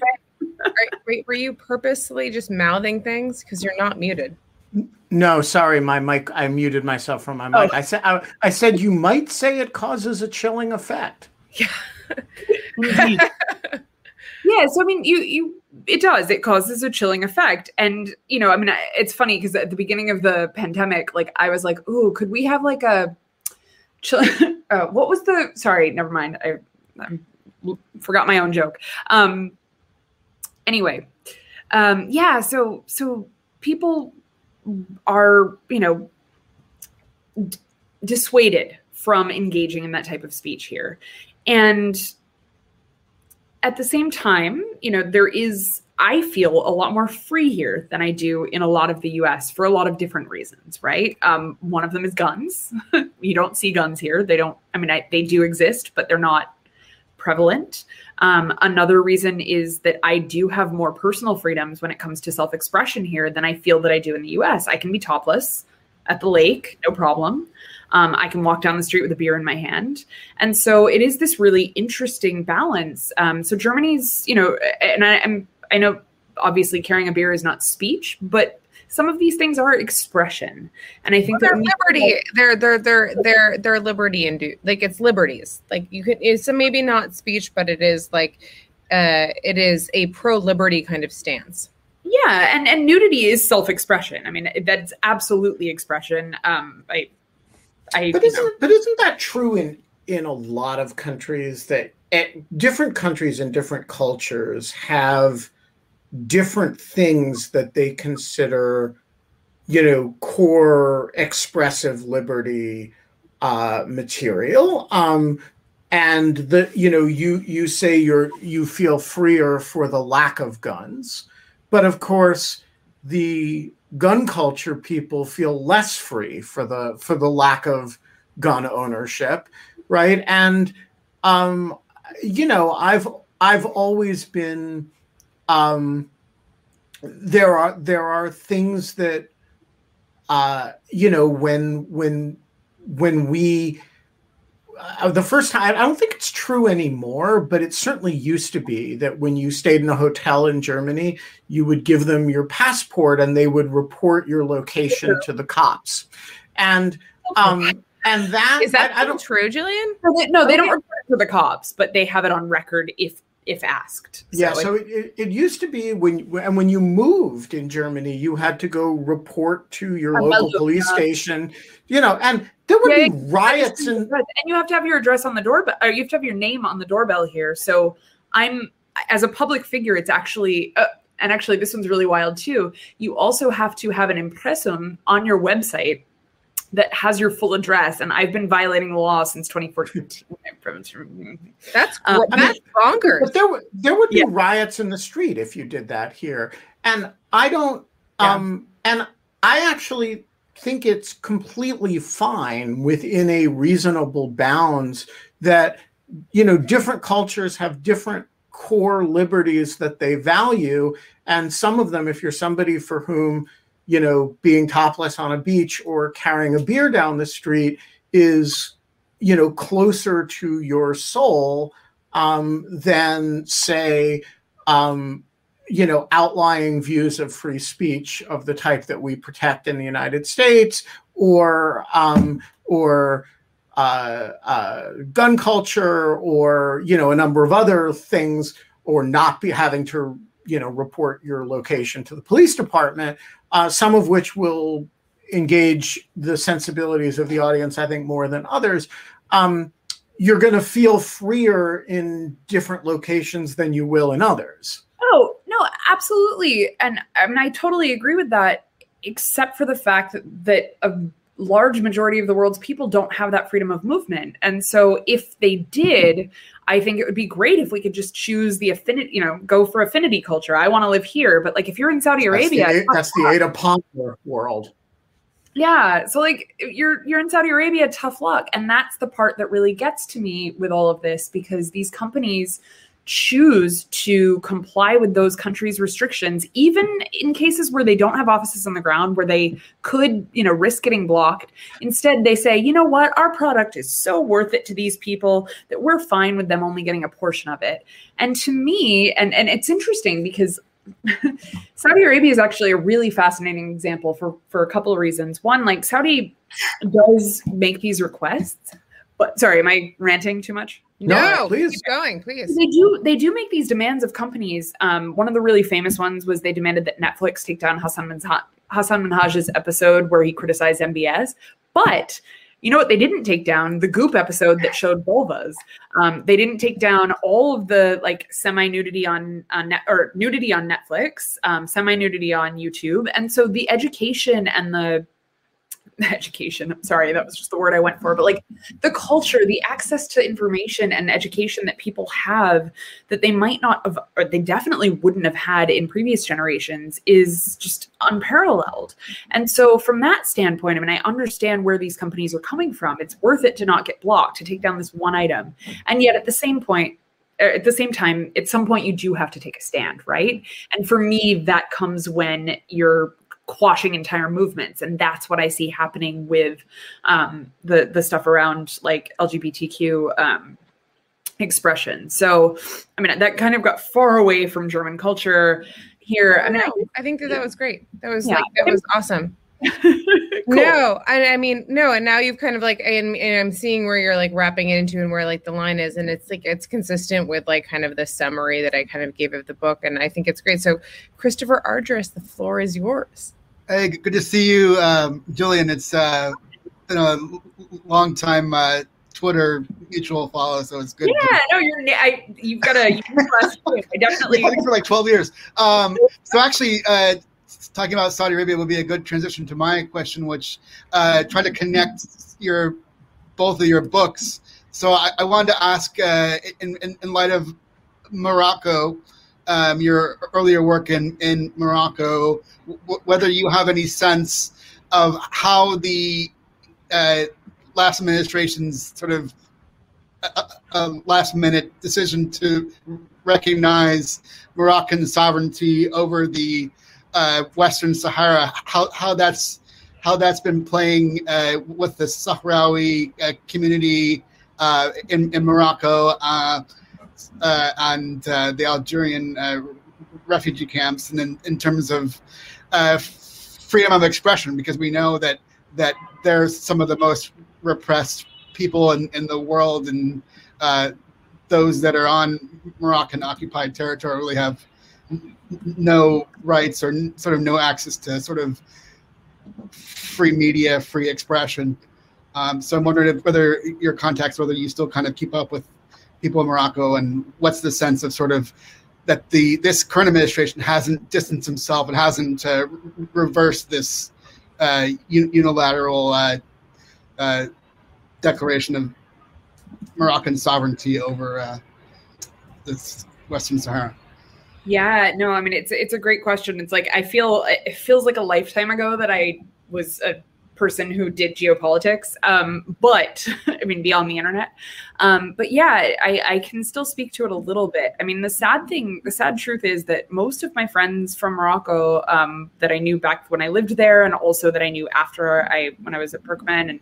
Wait, were you purposely just mouthing things because you're not muted? No, sorry, my mic. I muted myself from my mic. Oh. I said I, I said you might say it causes a chilling effect. Yeah. (laughs) yeah. So I mean, you you it does. It causes a chilling effect, and you know, I mean, it's funny because at the beginning of the pandemic, like I was like, "Ooh, could we have like a chill?" (laughs) uh, what was the? Sorry, never mind. I, I'm forgot my own joke. Um, anyway, um, yeah. So so people are you know d- dissuaded from engaging in that type of speech here, and at the same time, you know, there is I feel a lot more free here than I do in a lot of the US for a lot of different reasons, right? Um, one of them is guns. (laughs) you don't see guns here. They don't, I mean, I, they do exist, but they're not prevalent. Um, another reason is that I do have more personal freedoms when it comes to self expression here than I feel that I do in the US. I can be topless at the lake, no problem. Um, I can walk down the street with a beer in my hand. And so it is this really interesting balance. Um, so Germany's, you know, and I, am I know obviously carrying a beer is not speech, but some of these things are expression, and I think well, they're liberty. They're they're they're they're they're liberty and do like it's liberties. Like you can it's a maybe not speech, but it is like uh, it is a pro liberty kind of stance. Yeah, and and nudity is self expression. I mean, that's absolutely expression. Um, I, I, but isn't know. but isn't that true in in a lot of countries that different countries and different cultures have different things that they consider you know core expressive liberty uh, material um, and the you know you you say you're you feel freer for the lack of guns but of course the gun culture people feel less free for the for the lack of gun ownership right? And um you know i've i've always been um there are there are things that uh, you know when when when we uh, the first time i don't think it's true anymore but it certainly used to be that when you stayed in a hotel in germany you would give them your passport and they would report your location to the cops. And um and that is that I, I don't true Jillian no they, no, they don't report to the cops but they have it on record if if asked. So yeah, so it, it, it, used to be when and when you moved in Germany, you had to go report to your local police station, you know, and there would yeah, be riots and and you have to have your address on the doorbell. Or you have to have your name on the doorbell here. So I'm as a public figure, it's actually. Uh, and actually, this one's really wild too. You also have to have an impressum on your website that has your full address, and I've been violating the law since 2014. (laughs) that's um, that's bonkers. But there would there would be yeah. riots in the street if you did that here, and I don't. Yeah. Um, and I actually think it's completely fine within a reasonable bounds that you know different cultures have different core liberties that they value and some of them if you're somebody for whom you know, being topless on a beach or carrying a beer down the street is, you know, closer to your soul um, than, say, um, you know, outlying views of free speech of the type that we protect in the United States, or um, or uh, uh, gun culture, or you know, a number of other things, or not be having to you know report your location to the police department uh, some of which will engage the sensibilities of the audience, I think, more than others. Um, you're going to feel freer in different locations than you will in others. Oh, no, absolutely. And I mean, I totally agree with that, except for the fact that, that a large majority of the world's people don't have that freedom of movement. And so if they did, I think it would be great if we could just choose the affinity, you know, go for affinity culture. I want to live here, but like if you're in Saudi Arabia, that's the, that's the Ada Palmer world. Yeah, so like you're you're in Saudi Arabia, tough luck, and that's the part that really gets to me with all of this because these companies choose to comply with those countries' restrictions, even in cases where they don't have offices on the ground, where they could, you know, risk getting blocked. Instead, they say, you know what, our product is so worth it to these people that we're fine with them only getting a portion of it. And to me, and, and it's interesting because (laughs) Saudi Arabia is actually a really fascinating example for, for a couple of reasons. One, like Saudi does make these requests. But sorry, am I ranting too much? No, please keep going, please. They do they do make these demands of companies. Um, one of the really famous ones was they demanded that Netflix take down Hasan Minhaj, Hasan Minhaj's episode where he criticized MBS. But you know what they didn't take down the goop episode that showed vulvas um, they didn't take down all of the like semi nudity on on net or nudity on netflix um, semi nudity on youtube and so the education and the (laughs) education. I'm sorry that was just the word i went for but like the culture the access to information and education that people have that they might not have or they definitely wouldn't have had in previous generations is just unparalleled. And so from that standpoint i mean i understand where these companies are coming from. It's worth it to not get blocked to take down this one item. And yet at the same point er, at the same time, at some point, you do have to take a stand, right? And for me, that comes when you're quashing entire movements and that's what i see happening with um, the the stuff around like lgbtq um, expression so i mean that kind of got far away from german culture here i mean no, I, think that that was great that was Yeah. like that was (laughs) awesome cool. No, I, I mean no, and now you've kind of like, and, and I'm seeing where you're like wrapping it into and where like the line is, and it's like it's consistent with like kind of the summary that I kind of gave of the book, and I think it's great. So, Christopher Ardress, the floor is yours. Hey, good to see you, um, Julian. It's uh, been a long time uh, Twitter mutual follow, so it's good. to- yeah no you're. I, you've got a i definitely (laughs) I for like 12 years. Um, so actually, uh, talking about Saudi Arabia would be a good transition to my question, which uh, try to connect your both of your books. So I, I wanted to ask, uh, in, in, in light of Morocco, um, your earlier work in, in Morocco, w- whether you have any sense of how the uh, last administration's sort of uh, uh, last minute decision to recognize Moroccan sovereignty over the uh, Western Sahara, how, how that's how that's been playing uh, with the Sahrawi uh, community uh, in, in Morocco uh, and uh, the Algerian uh, refugee camps, and in, in terms of uh, freedom of expression, because we know that that they're some of the most repressed people in, in the world, and uh, those that are on Moroccan occupied territory really have no rights or sort of no access to sort of free media, free expression. Um, so I'm wondering if, whether your contacts, whether you still kind of keep up with people in Morocco, and what's the sense of sort of that the this current administration hasn't distanced himself and hasn't uh, reversed this uh, unilateral uh, uh, declaration of Moroccan sovereignty over uh, this Western Sahara. Yeah, no, I mean it's it's a great question. It's like I feel it feels like a lifetime ago that I was a person who did geopolitics. Um, but (laughs) I mean beyond the internet. Um, but yeah, I, I can still speak to it a little bit. I mean the sad thing, the sad truth is that most of my friends from Morocco um, that I knew back when I lived there, and also that I knew after I when I was at Berkman and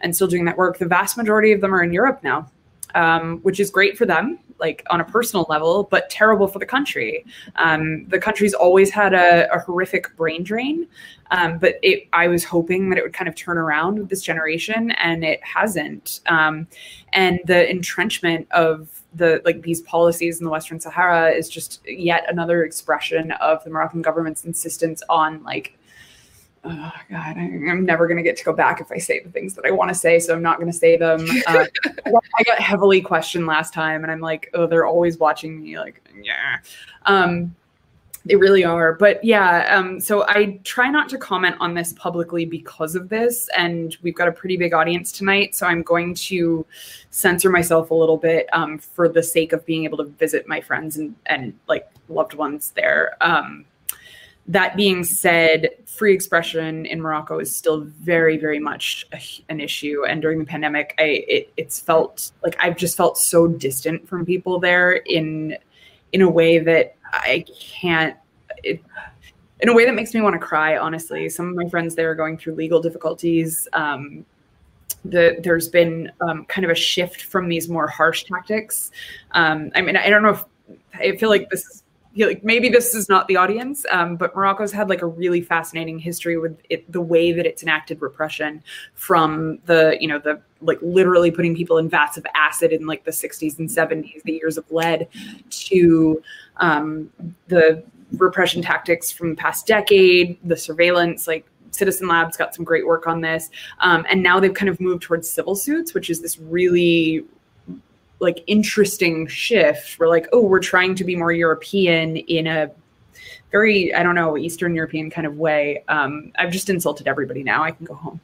and still doing that work, the vast majority of them are in Europe now. Um, which is great for them, like on a personal level, but terrible for the country. Um, the country's always had a, a horrific brain drain, um, but it, I was hoping that it would kind of turn around with this generation, and it hasn't. Um, and the entrenchment of the like these policies in the Western Sahara is just yet another expression of the Moroccan government's insistence on like oh god i'm never going to get to go back if i say the things that i want to say so i'm not going to say them. (laughs) Uh, I, got, I got heavily questioned last time and i'm like oh they're always watching me like yeah. Um they really are but yeah um so i try not to comment on this publicly because of this and we've got a pretty big audience tonight so i'm going to censor myself a little bit um for the sake of being able to visit my friends and and like loved ones there. Um that being said, free expression in Morocco is still very, very much a, an issue. And during the pandemic, I it, it's felt like I've just felt so distant from people there in in a way that I can't. It, in a way that makes me want to cry. Honestly, some of my friends there are going through legal difficulties. Um, the, there's been um, kind of a shift from these more harsh tactics. Um, I mean, I don't know if I feel like this feel like maybe this is not the audience, um, but Morocco's had like a really fascinating history with it, the way that it's enacted repression from the, you know, the like literally putting people in vats of acid in like the 60s and 70s, the years of lead, to um, the repression tactics from the past decade, the surveillance, like Citizen Lab's got some great work on this, um, and now they've kind of moved towards civil suits, which is this really like interesting shift. We're like, oh, we're trying to be more European in a very, I don't know, Eastern European kind of way. Um, I've just insulted everybody now. I can go home.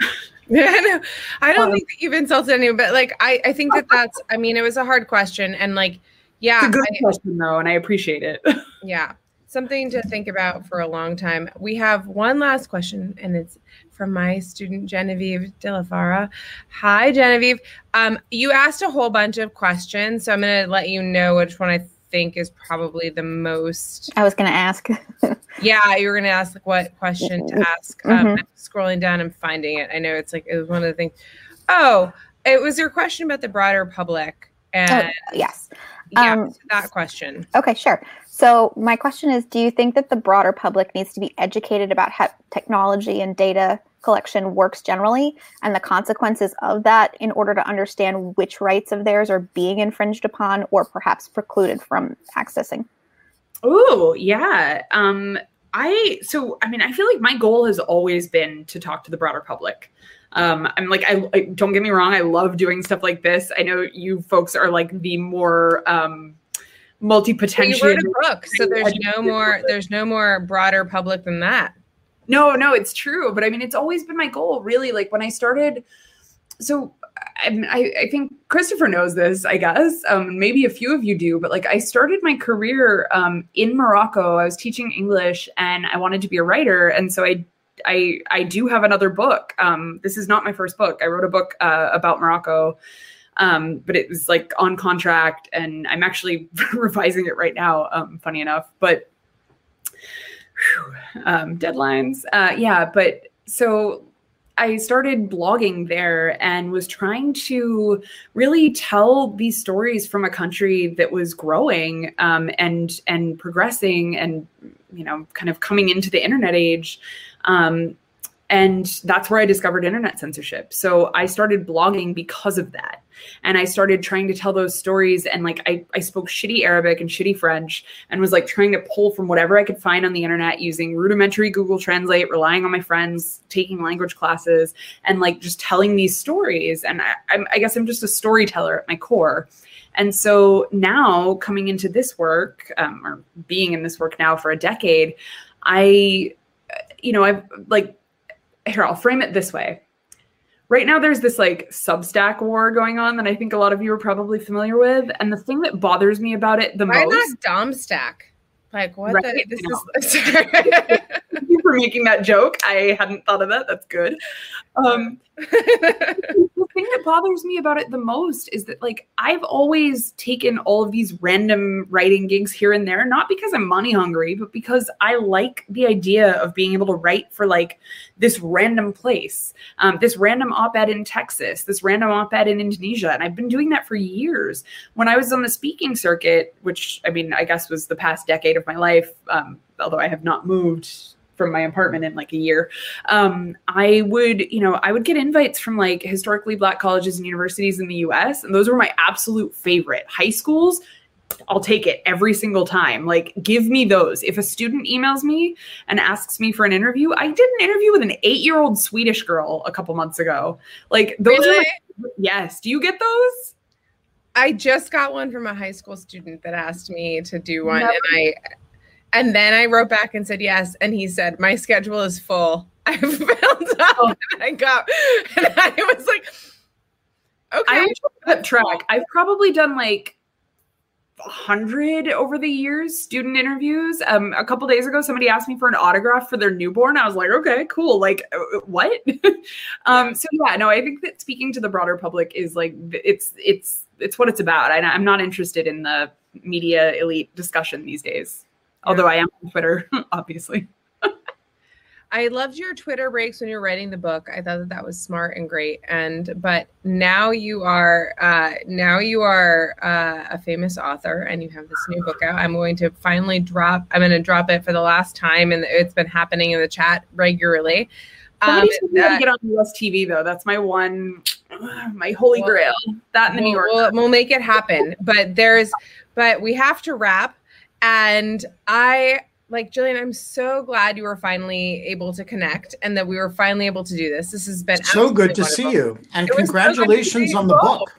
(laughs) Yeah, no, I don't Um, think that you've insulted anyone, but like I, I think that that's. I mean, it was a hard question, and like, yeah, It's a good I- question though, and I appreciate it. (laughs) yeah, something to think about for a long time. We have one last question, and it's from my student Genevieve De La Fara. Hi, Genevieve. Um, you asked a whole bunch of questions, so I'm going to let you know which one I think is probably the most. I was going to ask. (laughs) Yeah, you were going to ask like, what question to ask. Um, Mhm. I'm scrolling down and finding it. I know it's like it was one of the things. Oh, it was your question about the broader public, and yes. yeah, Um, that question. Okay, sure. So my question is, do you think that the broader public needs to be educated about how technology and data collection works generally and the consequences of that in order to understand which rights of theirs are being infringed upon or perhaps precluded from accessing? Oh, yeah. Um, I so I mean, I feel like my goal has always been to talk to the broader public. Um, I'm like, I, I don't get me wrong, I love doing stuff like this. I know you folks are like the more um Well, you multi-potential. wrote a book, so there's no more. There's no more broader public than that. No, no, it's true. But I mean, it's always been my goal, really. Like when I started, so I, I, I think Christopher knows this, I guess. Um, maybe a few of you do, but like I started my career um, in Morocco. I was teaching English and I wanted to be a writer. And so I, I, I do have another book. Um, this is not my first book. I wrote a book uh, about Morocco. Um, but it was like on contract and I'm actually (laughs) revising it right now. Um, funny enough, but whew, um, deadlines. Uh, yeah, but so I started blogging there and was trying to really tell these stories from a country that was growing um, and and progressing and you know kind of coming into the internet age. Um, and that's where I discovered internet censorship. So I started blogging because of that. And I started trying to tell those stories. And like I, I spoke shitty Arabic and shitty French and was like trying to pull from whatever I could find on the internet using rudimentary Google Translate, relying on my friends, taking language classes, and like just telling these stories. And I, I'm, guess I'm just a storyteller at my core. And so now, coming into this work, um, or being in this work now for a decade, I, you know, I've like, here, I'll frame it this way. Right now, there's this like Substack war going on that I think a lot of you are probably familiar with. And the thing that bothers me about it the Why most. not Domstack? Like what? Right, the, this is. (laughs) (laughs) For making that joke. I hadn't thought of that. That's good. Um, the thing that bothers me about it the most is that like I've always taken all of these random writing gigs here and there, not because I'm money hungry, but because I like the idea of being able to write for like this random place, um, this random op-ed in Texas, this random op-ed in Indonesia, and I've been doing that for years. When I was on the speaking circuit, which I mean, I guess was the past decade of my life, um, although I have not moved from my apartment in like a year um, i would you know i would get invites from like historically black colleges and universities in the us and those were my absolute favorite high schools I'll take it every single time. Like, give me those. If a student emails me and asks me for an interview, I did an interview with an eight year old Swedish girl a couple months ago. Like, those are, my, yes. Do you get those? I just got one from a high school student that asked me to do one, No. and I, and then I wrote back and said yes, and he said my schedule is full. (laughs) I filled up, Oh. and I got, (laughs) and I was like, okay, I kept track. I've probably done like a hundred over the years student interviews. Um, a couple days ago, somebody asked me for an autograph for their newborn. I was like, okay, cool. Like, uh, what? (laughs) um, so yeah, no, I think that speaking to the broader public is like it's it's it's what it's about. I, I'm not interested in the media elite discussion these days. Although I am on Twitter, (laughs) obviously. I loved your Twitter breaks when you were writing the book. I thought that that was smart and great. And but now you are uh, now you are uh, a famous author, and you have this new book out. I'm going to finally drop. I'm going to drop it for the last time, and it's been happening in the chat regularly. Um, that- get on US TV though. That's my one, (sighs) my holy Well, grail. That in the New York. we'll, we'll make it happen. But there's, but we have to wrap. And I like Jillian, I'm so glad you were finally able to connect and that we were finally able to do this. This has been So good to absolutely see you. And It was so good to congratulations on the both. book.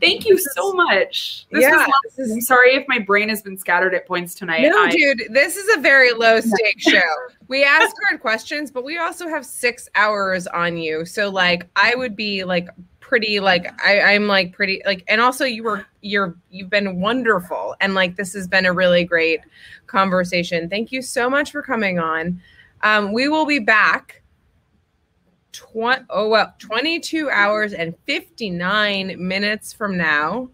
Thank you so much. This Yeah, was this is- I'm sorry if my brain has been scattered at points tonight. No, I- dude, this is a very low stake show. We ask hard questions, but we also have six hours on you. So like I would be like pretty like I, I'm like pretty like and also you were you're you've been wonderful and like this has been a really great conversation. Thank you so much for coming on. Um, we will be back tw- oh well 22 hours and 59 minutes from now.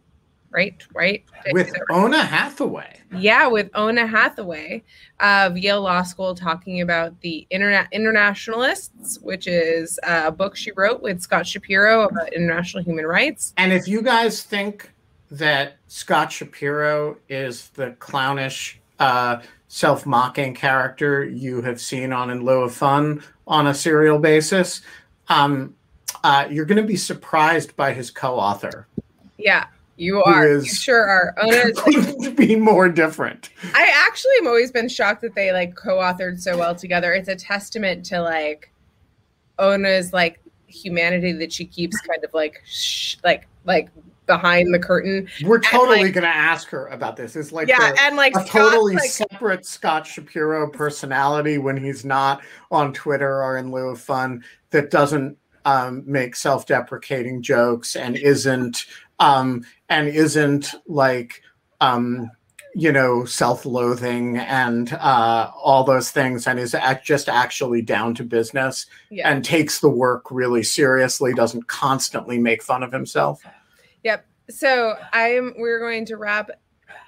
Right, right. With Oona Hathaway. Yeah, with Oona Hathaway of Yale Law School talking about the Interna- Internationalists, which is a book she wrote with Scott Shapiro about international human rights. And if you guys think that Scott Shapiro is the clownish, uh, self mocking character you have seen on In Lieu of Fun on a serial basis, um, uh, you're going to be surprised by his co author. Yeah, you are. You sure are. (laughs) Oona is be more different. I actually am always been shocked that they like co-authored so well together. It's a testament to like Oona's like humanity that she keeps kind of like sh- like like behind the curtain. We're totally like- going to ask her about this. It's like yeah, the- and like a Scott's, totally like, separate Scott Shapiro personality when he's not on Twitter or in lieu of fun that doesn't um, make self-deprecating jokes and isn't um, and isn't like um, you know self-loathing and uh, all those things and is act- just actually down to business yeah. and takes the work really seriously doesn't constantly make fun of himself Yep. So I'm. We're going to wrap.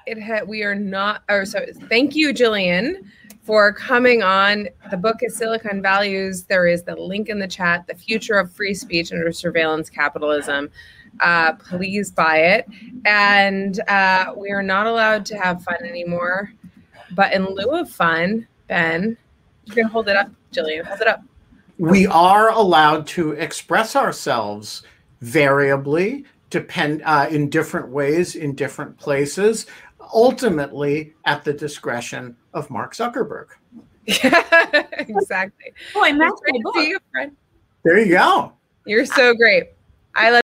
It. Ha- we are not. Or so. Thank you, Jillian, for coming on. The book is Silicon Values. There is the link in the chat. The future of free speech under surveillance capitalism. Uh, please buy it. And uh, we are not allowed to have fun anymore. But in lieu of fun, Ben, you can hold it up, Jillian. Hold it up. we are allowed to express ourselves variably depend uh, in different ways in different places ultimately at the discretion of mark zuckerberg (laughs) exactly. Oh, and that's It's great to see you, friend. there you go You're so great. I love.